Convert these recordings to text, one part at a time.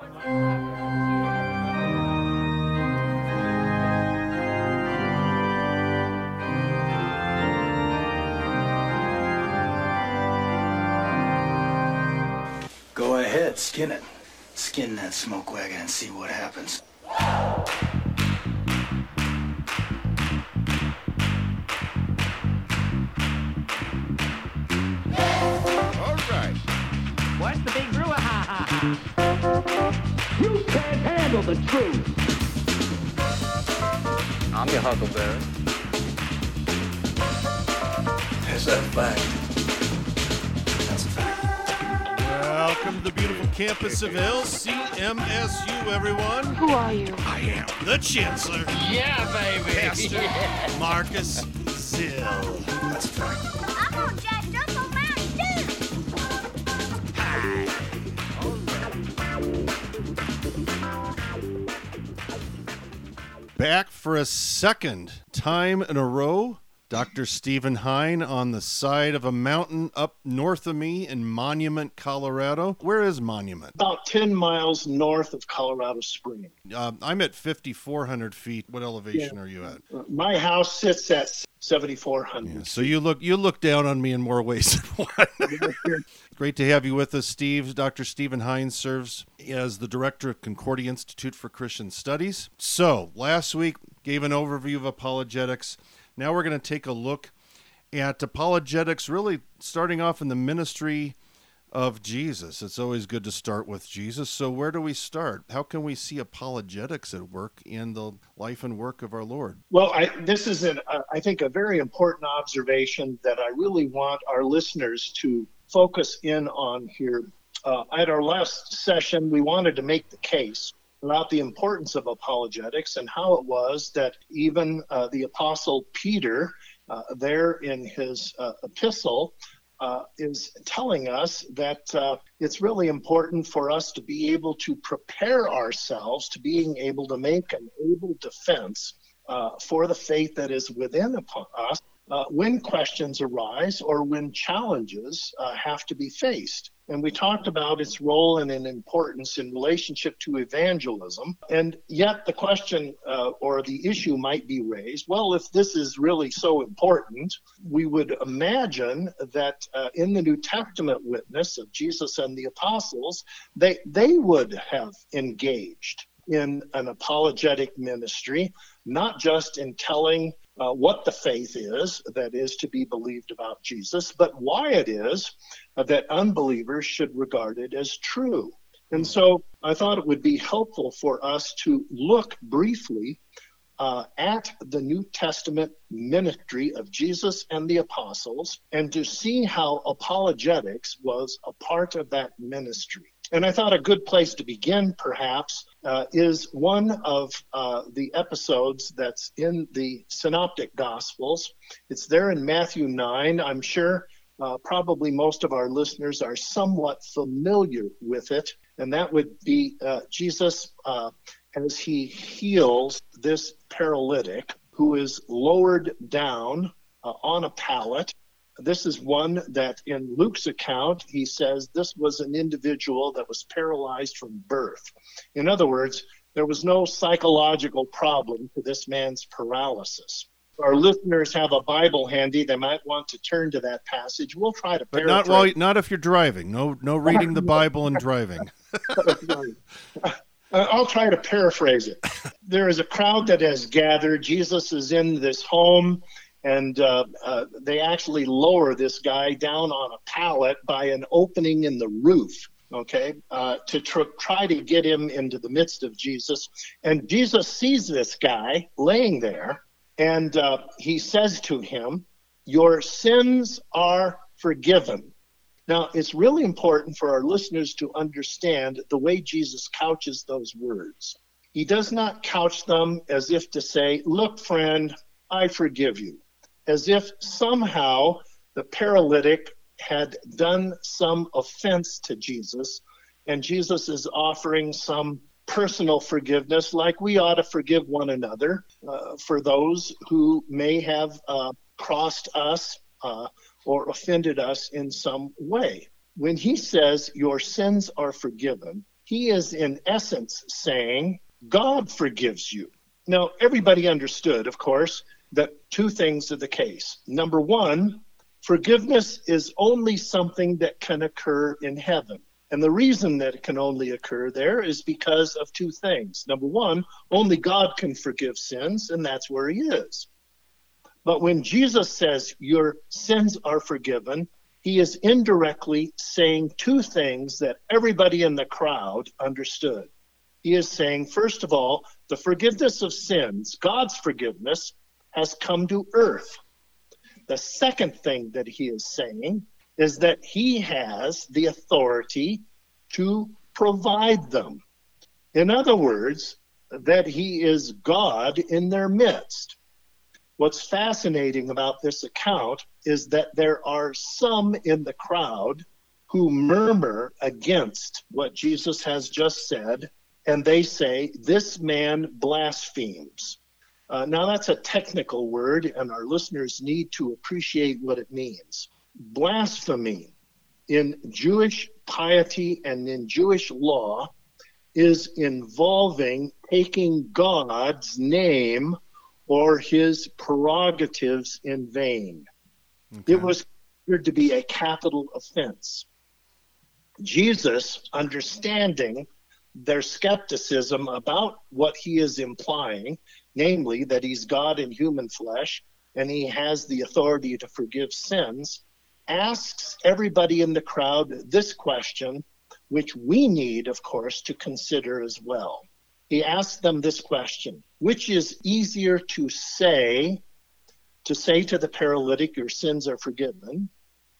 Go ahead, skin it. Skin that smoke wagon and see what happens. I'm huckleberry. Is that a fact? That's a fact. Welcome to the beautiful campus of LCMSU, everyone. Who are you? I am the Chancellor, Yeah, baby. Pastor Marcus Zill. That's a fact. I'm on Jack Jumbo Mountain too. Back for a second time in a row. Dr. Steven Hein on the side of a mountain up north of me in Monument, Colorado. Where is Monument? about 10 miles north of Colorado Springs. Uh, I'm at 5,400 feet. What elevation are you at? Uh, My house sits at 7,400. Yeah, so you look you look down on me in more ways than one. Great to have you with us, Steve. Dr. Steven Heins serves as the director of Concordia Institute for Christian Studies. So last week gave an overview of apologetics. Now we're going to take a look at apologetics, really starting off in the ministry of Jesus. It's always good to start with Jesus. So where do we start? How can we see apologetics at work in the life and work of our Lord? Well, I, this is, an, uh, I think, a very important observation that I really want our listeners to focus in on here. Uh, at our last session, we wanted to make the case about the importance of apologetics and how it was that even uh, the Apostle Peter, uh, there in his uh, epistle, uh, is telling us that uh, it's really important for us to be able to prepare ourselves to being able to make an able defense for the faith that is within us uh, when questions arise or when challenges uh, have to be faced. And we talked about its role and an importance in relationship to evangelism. And yet, the question uh, or the issue might be raised well, if this is really so important, we would imagine that uh, in the New Testament witness of Jesus and the apostles, they, they would have engaged in an apologetic ministry, not just in telling uh, what the faith is that is to be believed about Jesus, but why it is that unbelievers should regard it as true. And so I thought it would be helpful for us to look briefly uh, at the New Testament ministry of Jesus and the apostles and to see how apologetics was a part of that ministry. And I thought a good place to begin, perhaps, uh, is one of uh, the episodes that's in the Synoptic Gospels. It's there in Matthew 9. I'm sure uh, probably most of our listeners are somewhat familiar with it. And that would be uh, Jesus uh, as he heals this paralytic who is lowered down uh, on a pallet this is one that in Luke's account, he says this was an individual that was paralyzed from birth. In other words, there was no psychological problem to this man's paralysis. Our listeners have a Bible handy, they might want to turn to that passage. We'll try to But not while not if you're driving. No no reading the Bible and driving. I'll try to paraphrase it. There is a crowd that has gathered. Jesus is in this home and uh, uh, they actually lower this guy down on a pallet by an opening in the roof okay uh, to tr- try to get him into the midst of jesus. And jesus sees this guy laying there and uh, he says to him your sins are forgiven. Now it's really important for our listeners to understand the way jesus couches those words. He does not couch them as if to say look friend i forgive you as if somehow the paralytic had done some offense to Jesus, and Jesus is offering some personal forgiveness, like we ought to forgive one another uh, for those who may have uh, crossed us uh, or offended us in some way. When he says, Your sins are forgiven, he is in essence saying, God forgives you. Now, everybody understood, of course, that two things are the case. Number one, forgiveness is only something that can occur in heaven. And the reason that it can only occur there is because of two things. Number one, only God can forgive sins, and that's where He is. But when Jesus says your sins are forgiven, He is indirectly saying two things that everybody in the crowd understood. He is saying, first of all, the forgiveness of sins, God's forgiveness, has come to earth. The second thing that he is saying is that he has the authority to provide them. In other words, that he is God in their midst. What's fascinating about this account is that there are some in the crowd who murmur against what Jesus has just said, and they say, This man blasphemes. Uh, now, that's a technical word, and our listeners need to appreciate what it means. Blasphemy in Jewish piety and in Jewish law is involving taking God's name or his prerogatives in vain. Okay. It was considered to be a capital offense. Jesus, understanding their skepticism about what he is implying, namely that he's God in human flesh and he has the authority to forgive sins, asks everybody in the crowd this question, which we need, of course, to consider as well. He asks them this question Which is easier to say, to say to the paralytic, Your sins are forgiven,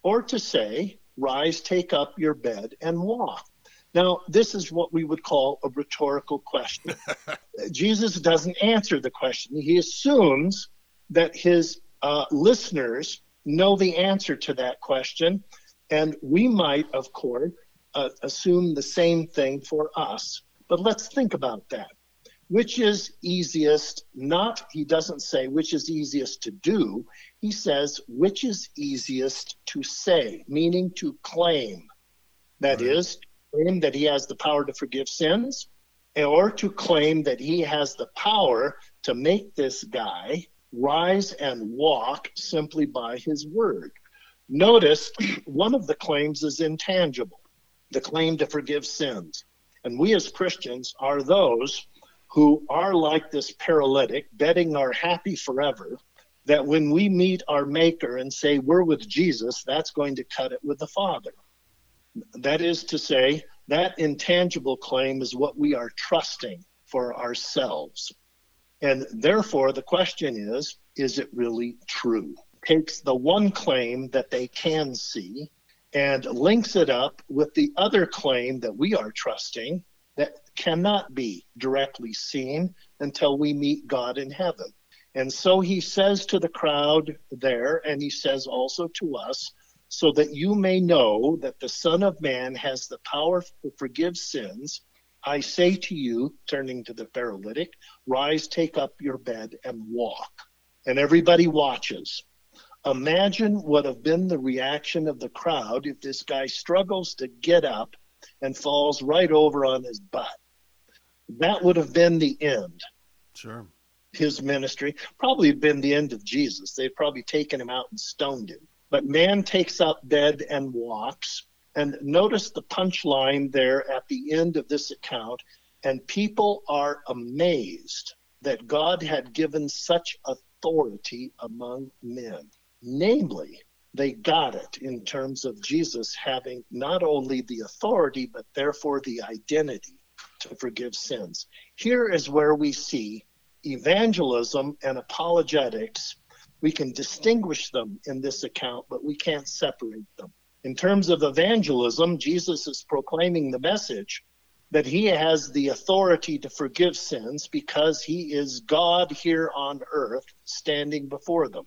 or to say, Rise, take up your bed, and walk? Now, this is what we would call a rhetorical question. Jesus doesn't answer the question. He assumes that his uh, listeners know the answer to that question. And we might, of course, uh, assume the same thing for us. But let's think about that. Which is easiest, not, he doesn't say which is easiest to do. He says which is easiest to say, meaning to claim. That right. is claim that he has the power to forgive sins or to claim that he has the power to make this guy rise and walk simply by his word. Notice one of the claims is intangible the claim to forgive sins. And we as Christians are those who are like this paralytic, betting our happy forever that when we meet our Maker and say we're with Jesus, that's going to cut it with the Father. That is to say, that intangible claim is what we are trusting for ourselves. And therefore, the question is is it really true? Takes the one claim that they can see and links it up with the other claim that we are trusting that cannot be directly seen until we meet God in heaven. And so he says to the crowd there, and he says also to us, so that you may know that the Son of Man has the power to forgive sins. I say to you, turning to the paralytic, rise, take up your bed, and walk. And everybody watches. Imagine what have been the reaction of the crowd if this guy struggles to get up and falls right over on his butt. That would have been the end. Sure. His ministry probably been the end of Jesus. They've probably taken him out and stoned him. But man takes up bed and walks. And notice the punchline there at the end of this account. And people are amazed that God had given such authority among men. Namely, they got it in terms of Jesus having not only the authority, but therefore the identity to forgive sins. Here is where we see evangelism and apologetics we can distinguish them in this account, but we can't separate them. In terms of evangelism, Jesus is proclaiming the message that he has the authority to forgive sins because he is God here on earth standing before them.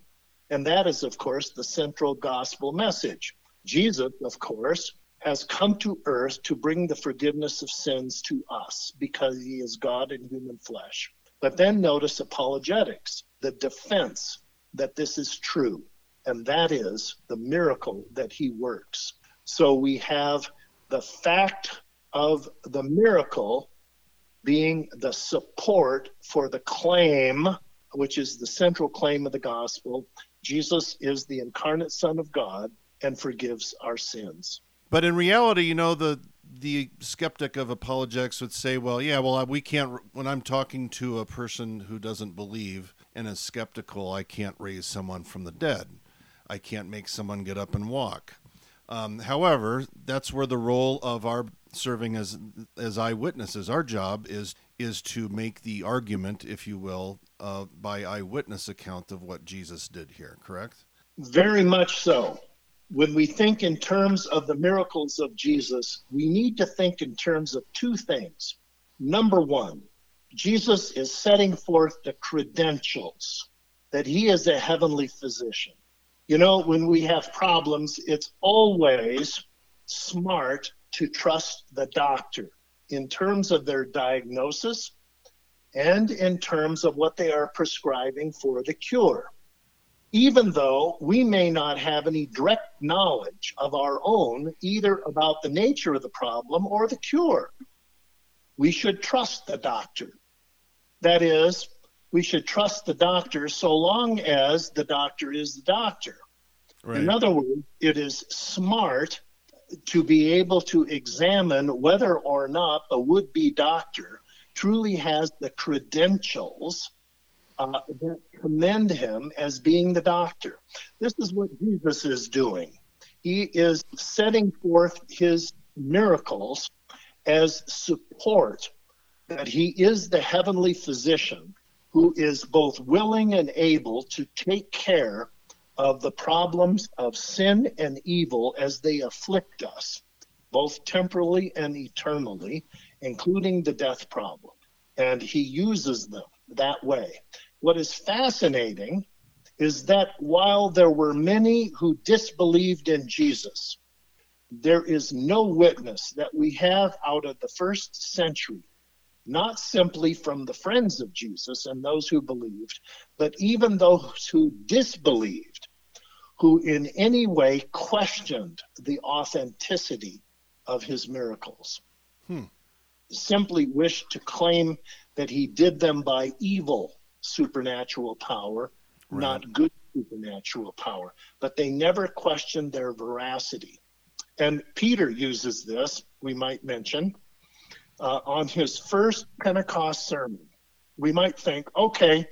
And that is, of course, the central gospel message. Jesus, of course, has come to earth to bring the forgiveness of sins to us because he is God in human flesh. But then notice apologetics, the defense that this is true, and that is the miracle that he works. So we have the fact of the miracle being the support for the claim, which is the central claim of the gospel Jesus is the incarnate Son of God and forgives our sins. But in reality, you know, the the skeptic of apologetics would say, well, yeah, well, we can't, when I'm talking to a person who doesn't believe and is skeptical, I can't raise someone from the dead. I can't make someone get up and walk. Um, however, that's where the role of our serving as as eyewitnesses, our job is is to make the argument, if you will, uh, by eyewitness account of what Jesus did here. Correct? Very much so when we think in terms of the miracles of Jesus, we need to think in terms of two things. Number one, Jesus is setting forth the credentials that he is a heavenly physician. You know, when we have problems, it's always smart to trust the doctor in terms of their diagnosis and in terms of what they are prescribing for the cure even though we may not have any direct knowledge of our own, either about the nature of the problem or the cure. We should trust the doctor. That is, we should trust the doctor so long as the doctor is the doctor. Right. In other words, it is smart to be able to examine whether or not a would be doctor truly has the credentials uh, that commend him as being the doctor. This is what Jesus is doing. He is setting forth his miracles as support that he is the heavenly physician who is both willing and able to take care of the problems of sin and evil as they afflict us, both temporally and eternally, including the death problem. And he uses them that way. What is fascinating is that while there were many who disbelieved in Jesus, there is no witness that we have out of the first century, not simply from the friends of Jesus and those who believed, but even those who disbelieved, who in any way questioned the authenticity of his miracles. Hmm. Simply wished to claim that he did them by evil supernatural power, right. not good supernatural power. But they never questioned their veracity. And Peter uses this, we might mention, uh, on his first Pentecost sermon. We might think, okay,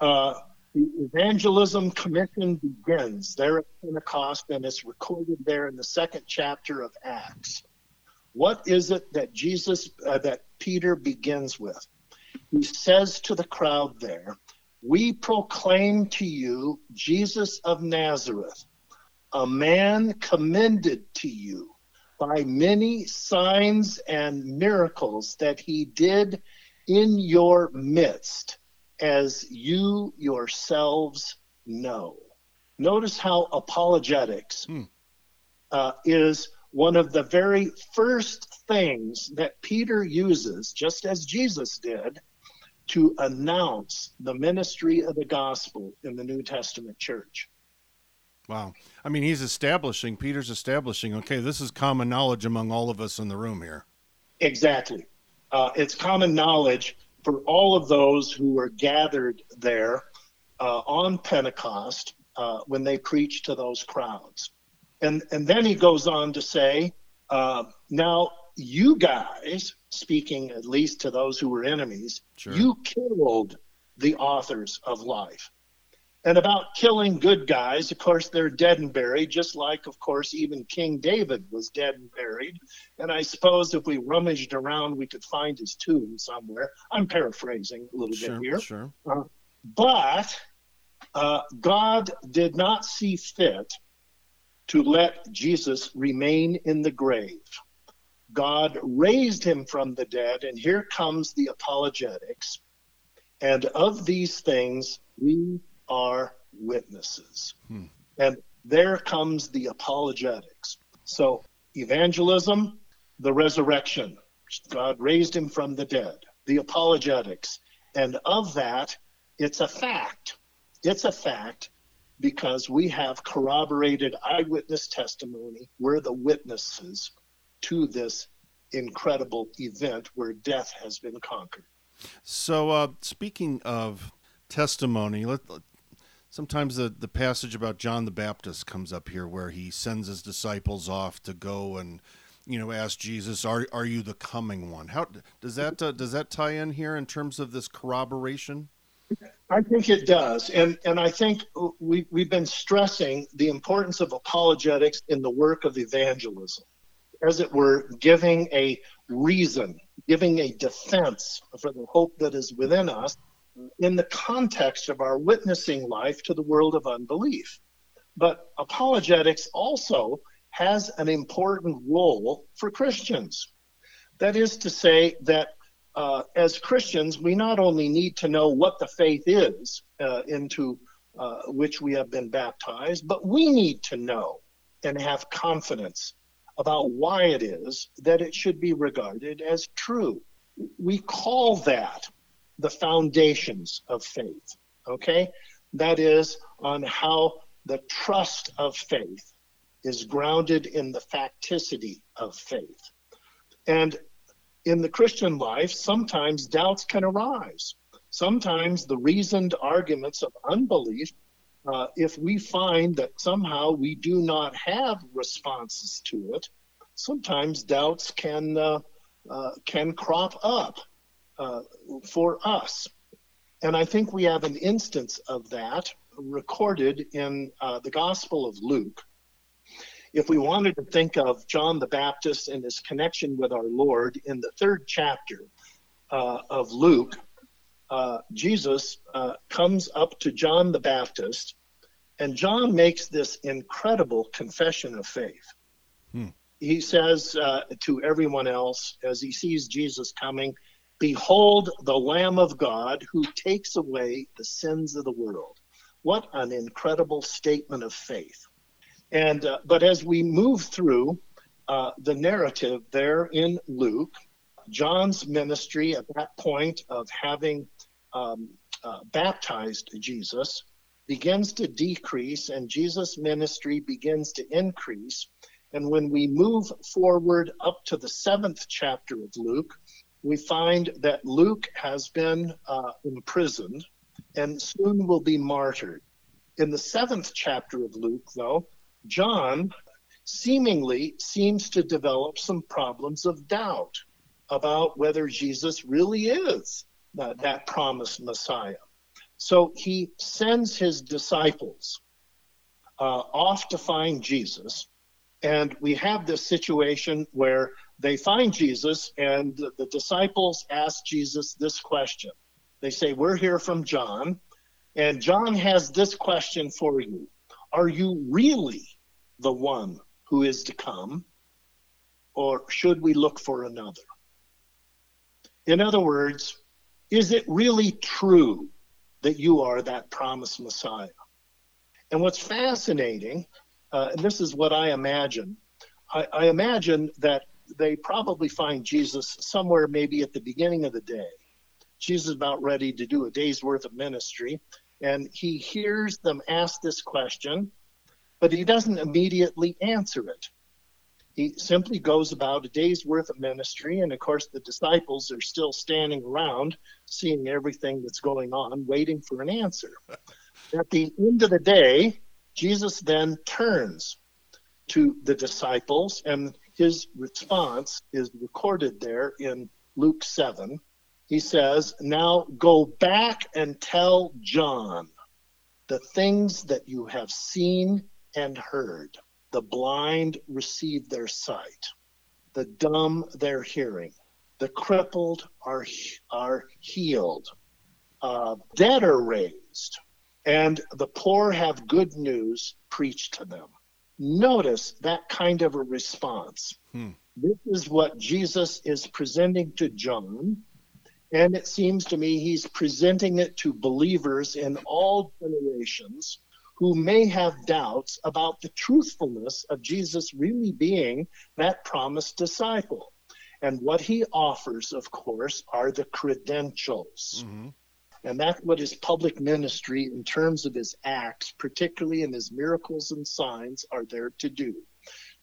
uh, the evangelism commission begins there at Pentecost, and it's recorded there in the second chapter of Acts. What is it that Jesus, uh, that Peter begins with? He says to the crowd there, We proclaim to you Jesus of Nazareth, a man commended to you by many signs and miracles that he did in your midst, as you yourselves know. Notice how apologetics hmm. uh, is one of the very first things that Peter uses, just as Jesus did, to announce the ministry of the gospel in the New Testament church. Wow. I mean, he's establishing, Peter's establishing, okay, this is common knowledge among all of us in the room here. Exactly. Uh, it's common knowledge for all of those who were gathered there uh, on Pentecost uh, when they preached to those crowds. And, and then he goes on to say, uh, now you guys, speaking at least to those who were enemies, sure. you killed the authors of life. And about killing good guys, of course, they're dead and buried, just like, of course, even King David was dead and buried. And I suppose if we rummaged around, we could find his tomb somewhere. I'm paraphrasing a little sure, bit here. Sure. Uh, but uh, God did not see fit to let Jesus remain in the grave. God raised him from the dead, and here comes the apologetics. And of these things, we are witnesses. Hmm. And there comes the apologetics. So, evangelism, the resurrection, God raised him from the dead, the apologetics. And of that, it's a fact. It's a fact because we have corroborated eyewitness testimony. We're the witnesses to this incredible event where death has been conquered. So, uh, speaking of testimony, let, sometimes the, the passage about John the Baptist comes up here where he sends his disciples off to go and you know ask Jesus are are you the coming one? How does that uh, does that tie in here in terms of this corroboration? I think it does. And and I think we we've been stressing the importance of apologetics in the work of evangelism. As it were giving a reason giving a defense for the hope that is within us in the context of our witnessing life to the world of unbelief. But apologetics also has an important role for Christians. That is to say, that uh, as Christians, we not only need to know what the faith is uh, into uh, which we have been baptized, but we need to know and have confidence about why it is that it should be regarded as true. We call that the foundations of faith. Okay? That is on how the trust of faith is grounded in the facticity of faith. And in the Christian life, sometimes doubts can arise. Sometimes the reasoned arguments of unbelief, uh, if we find that somehow we do not have responses to it, sometimes doubts can uh, uh, can crop up uh, for us. And I think we have an instance of that recorded in uh, the Gospel of Luke. If we wanted to think of John the Baptist and his connection with our Lord in the third chapter uh, of Luke, uh, Jesus uh, comes up to John the Baptist, and John makes this incredible confession of faith. Hmm. He says uh, to everyone else as he sees Jesus coming, Behold the Lamb of God who takes away the sins of the world. What an incredible statement of faith. And uh, but as we move through uh, the narrative there in Luke, John's ministry at that point of having um, uh, baptized Jesus begins to decrease, and Jesus' ministry begins to increase. And when we move forward up to the seventh chapter of Luke, we find that Luke has been uh, imprisoned and soon will be martyred. In the seventh chapter of Luke, though, John seemingly seems to develop some problems of doubt about whether Jesus really is that, that promised Messiah. So he sends his disciples uh, off to find Jesus. And we have this situation where they find Jesus, and the, disciples ask Jesus this question. They say, We're here from John, and John has this question for you Are you really the one who is to come, or should we look for another? In other words, is it really true that you are that promised Messiah? And what's fascinating, uh, and this is what I imagine, I, I imagine that they probably find Jesus somewhere maybe at the beginning of the day. Jesus is about ready to do a day's worth of ministry, and he hears them ask this question, but he doesn't immediately answer it. He simply goes about a day's worth of ministry, and of course, the disciples are still standing around, seeing everything that's going on, waiting for an answer. At the end of the day, Jesus then turns to the disciples and his response is recorded there in Luke 7. He says, Now go back and tell John the things that you have seen and heard. The blind receive their sight, the dumb their hearing, the crippled are, are healed, uh, dead are raised, and the poor have good news preached to them. Notice that kind of a response. Hmm. This is what Jesus is presenting to John. And it seems to me he's presenting it to believers in all generations who may have doubts about the truthfulness of Jesus really being that promised disciple. And what he offers, of course, are the credentials. Mm-hmm. And that's what his public ministry, in terms of his acts, particularly in his miracles and signs, are there to do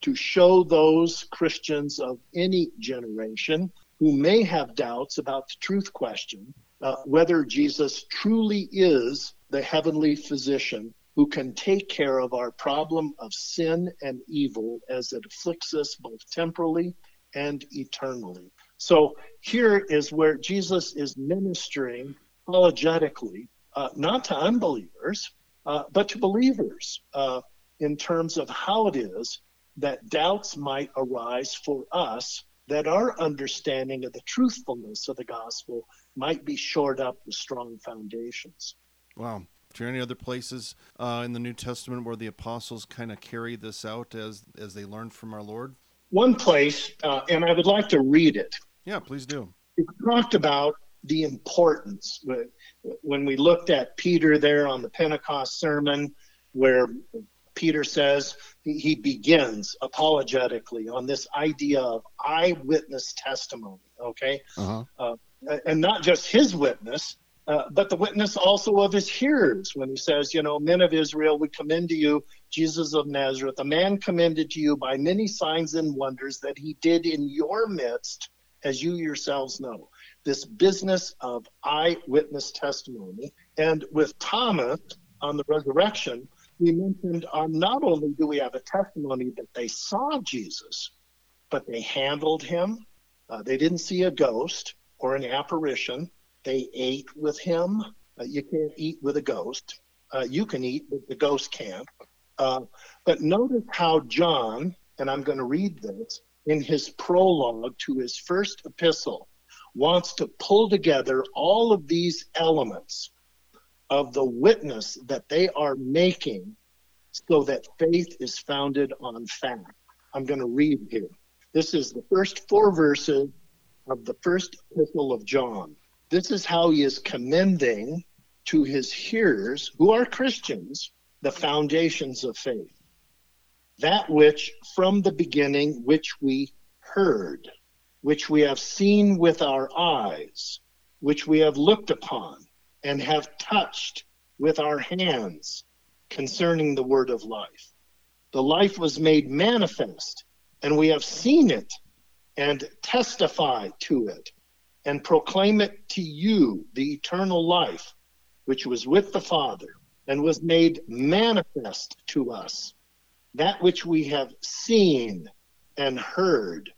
to show those Christians of any generation who may have doubts about the truth question uh, whether Jesus truly is the heavenly physician who can take care of our problem of sin and evil as it afflicts us both temporally and eternally. So here is where Jesus is ministering apologetically, uh, not to unbelievers, uh, but to believers uh, in terms of how it is that doubts might arise for us, that our understanding of the truthfulness of the gospel might be shored up with strong foundations. Wow. Are there any other places uh, in the New Testament where the apostles kind of carry this out as as they learned from our Lord? One place, uh, and I would like to read it. Yeah, please do. It's talked about the importance when we looked at Peter there on the Pentecost sermon, where Peter says he begins apologetically on this idea of eyewitness testimony. Okay, uh-huh. uh, and not just his witness, uh, but the witness also of his hearers when he says, you know, men of Israel, we commend to you Jesus of Nazareth, a man commended to you by many signs and wonders that he did in your midst, as you yourselves know. This business of eyewitness testimony. And with Thomas on the resurrection, we mentioned uh, not only do we have a testimony that they saw Jesus, but they handled him. Uh, they didn't see a ghost or an apparition. They ate with him. Uh, you can't eat with a ghost. Uh, you can eat, but the ghost can't. Uh, but notice how John, and I'm going to read this, in his prologue to his first epistle, wants to pull together all of these elements of the witness that they are making so that faith is founded on fact. I'm going to read here. This is the first four verses of the first epistle of John. This is how he is commending to his hearers, who are Christians, the foundations of faith. That which from the beginning, which we heard, which we have seen with our eyes, which we have looked upon and have touched with our hands concerning the word of life. The life was made manifest, and we have seen it and testify to it and proclaim it to you, the eternal life, which was with the Father and was made manifest to us. That which we have seen and heard,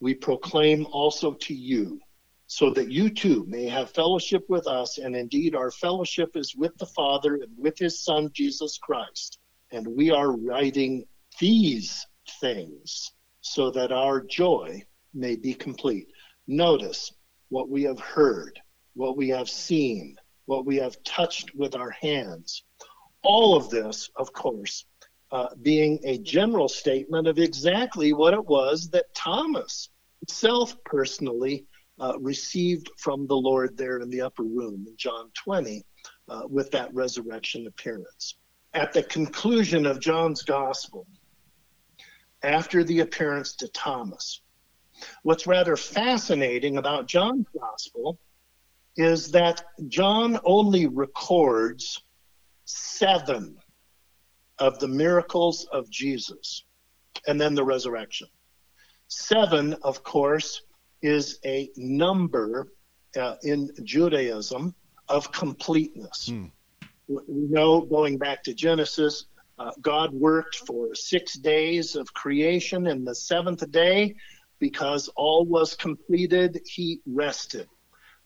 we proclaim also to you, so that you too may have fellowship with us. And indeed, our fellowship is with the Father and with his Son, Jesus Christ. And we are writing these things so that our joy may be complete. Notice what we have heard, what we have seen, what we have touched with our hands. All of this, of course, uh, being a general statement of exactly what it was that Thomas himself personally uh, received from the Lord there in the upper room in John 20 uh, with that resurrection appearance. At the conclusion of John's gospel, after the appearance to Thomas, what's rather fascinating about John's gospel is that John only records seven of the miracles of Jesus and then the resurrection. Seven, of course, is a number uh, in Judaism of completeness. Hmm. We know, going back to Genesis, uh, God worked for six days of creation, and the seventh day, because all was completed, he rested.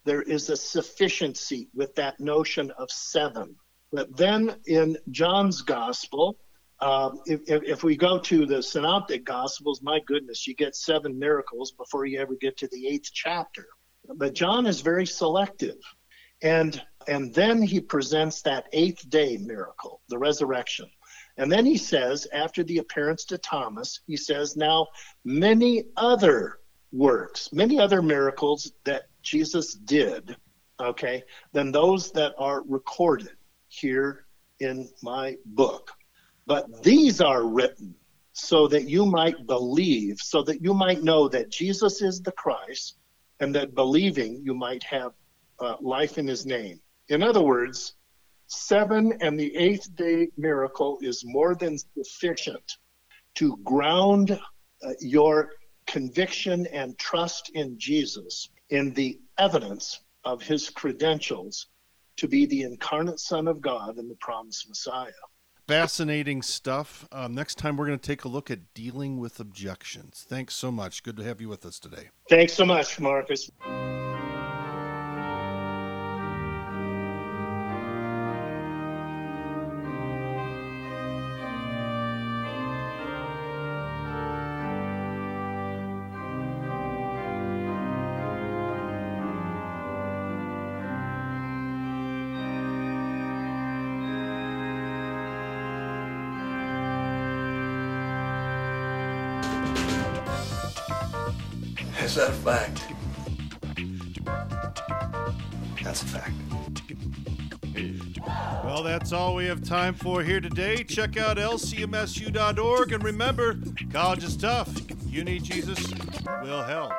There is a sufficiency with that notion of seven. But then in John's gospel, um, if, if, we go to the synoptic gospels, my goodness, you get seven miracles before you ever get to the eighth chapter. But John is very selective. And, and then he presents that eighth day miracle, the resurrection. And then he says, after the appearance to Thomas, he says, now many other works, many other miracles that Jesus did, okay, than those that are recorded here in my book. But these are written so that you might believe, so that you might know that Jesus is the Christ, and that believing you might have uh, life in his name. In other words, seven and the eighth day miracle is more than sufficient to ground uh, your conviction and trust in Jesus in the evidence of his credentials to be the incarnate Son of God and the promised Messiah. Fascinating stuff. Um, next time, we're going to take a look at dealing with objections. Thanks so much. Good to have you with us today. Thanks so much, Marcus. That a fact? That's a fact. Well, that's all we have time for here today. Check out lcmsu.org and remember, college is tough. You need Jesus, we'll help.